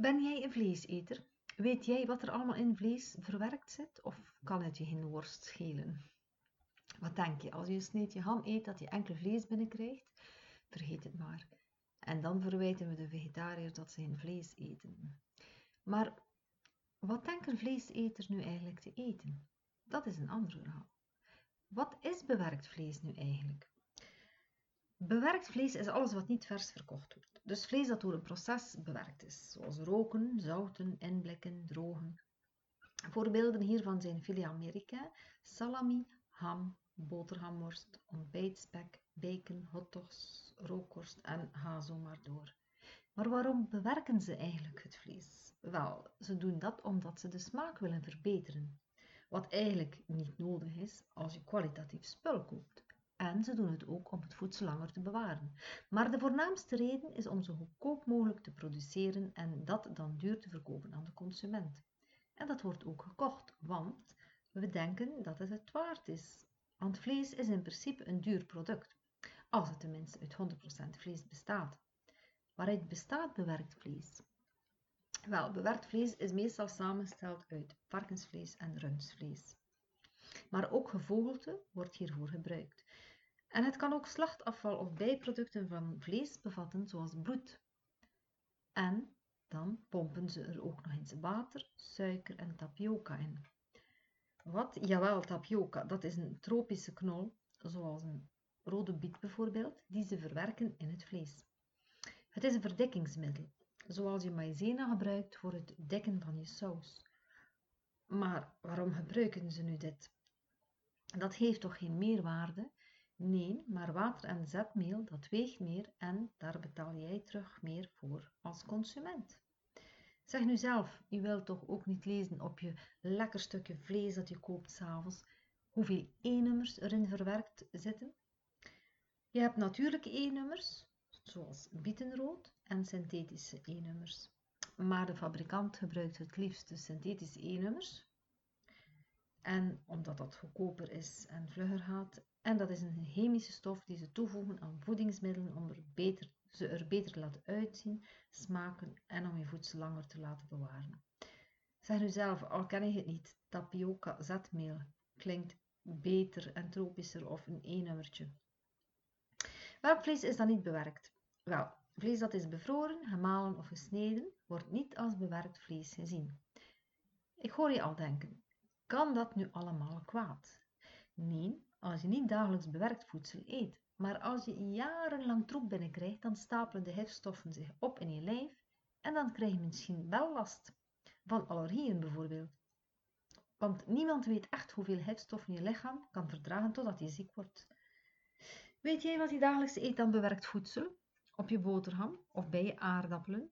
Ben jij een vleeseter? Weet jij wat er allemaal in vlees verwerkt zit? Of kan het je geen worst schelen? Wat denk je, als je een sneetje ham eet dat je enkel vlees binnenkrijgt? Vergeet het maar. En dan verwijten we de vegetariërs dat ze geen vlees eten. Maar wat denkt een vleeseter nu eigenlijk te eten? Dat is een ander verhaal. Wat is bewerkt vlees nu eigenlijk? Bewerkt vlees is alles wat niet vers verkocht wordt. Dus vlees dat door een proces bewerkt is, zoals roken, zouten, inblikken, drogen. Voorbeelden hiervan zijn filet Amerika, salami, ham, boterhamworst, ontbijtspek, bacon, hotdogs, rookworst en ga zo maar door. Maar waarom bewerken ze eigenlijk het vlees? Wel, ze doen dat omdat ze de smaak willen verbeteren. Wat eigenlijk niet nodig is als je kwalitatief spul koopt. En ze doen het ook om het voedsel langer te bewaren. Maar de voornaamste reden is om zo goedkoop mogelijk te produceren en dat dan duur te verkopen aan de consument. En dat wordt ook gekocht, want we denken dat het het waard is. Want vlees is in principe een duur product, als het tenminste uit 100% vlees bestaat. Waaruit bestaat bewerkt vlees? Wel, bewerkt vlees is meestal samengesteld uit varkensvlees en rundvlees. Maar ook gevogelte wordt hiervoor gebruikt. En het kan ook slachtafval of bijproducten van vlees bevatten, zoals bloed. En dan pompen ze er ook nog eens water, suiker en tapioca in. Wat? Jawel, tapioca, dat is een tropische knol, zoals een rode biet bijvoorbeeld, die ze verwerken in het vlees. Het is een verdikkingsmiddel, zoals je maïzena gebruikt voor het dekken van je saus. Maar waarom gebruiken ze nu dit? Dat heeft toch geen meerwaarde? Nee, maar water en zetmeel, dat weegt meer en daar betaal jij terug meer voor als consument. Zeg nu zelf, je wilt toch ook niet lezen op je lekker stukje vlees dat je koopt s'avonds, hoeveel E-nummers erin verwerkt zitten? Je hebt natuurlijke E-nummers, zoals bietenrood, en synthetische E-nummers. Maar de fabrikant gebruikt het liefst de synthetische E-nummers. En omdat dat goedkoper is en vlugger gaat, en dat is een chemische stof die ze toevoegen aan voedingsmiddelen om er beter, ze er beter te laten uitzien, smaken en om je voedsel langer te laten bewaren. Zeg nu zelf, al ken je het niet, tapioca zetmeel klinkt beter en tropischer of een E-nummertje. Welk vlees is dan niet bewerkt? Wel, vlees dat is bevroren, gemalen of gesneden, wordt niet als bewerkt vlees gezien. Ik hoor je al denken, kan dat nu allemaal kwaad? Nee, als je niet dagelijks bewerkt voedsel eet. Maar als je jarenlang troep binnenkrijgt, dan stapelen de gifstoffen zich op in je lijf en dan krijg je misschien wel last van allergieën bijvoorbeeld. Want niemand weet echt hoeveel gifstoffen je lichaam kan verdragen totdat je ziek wordt. Weet jij wat je dagelijks eet aan bewerkt voedsel? Op je boterham of bij je aardappelen?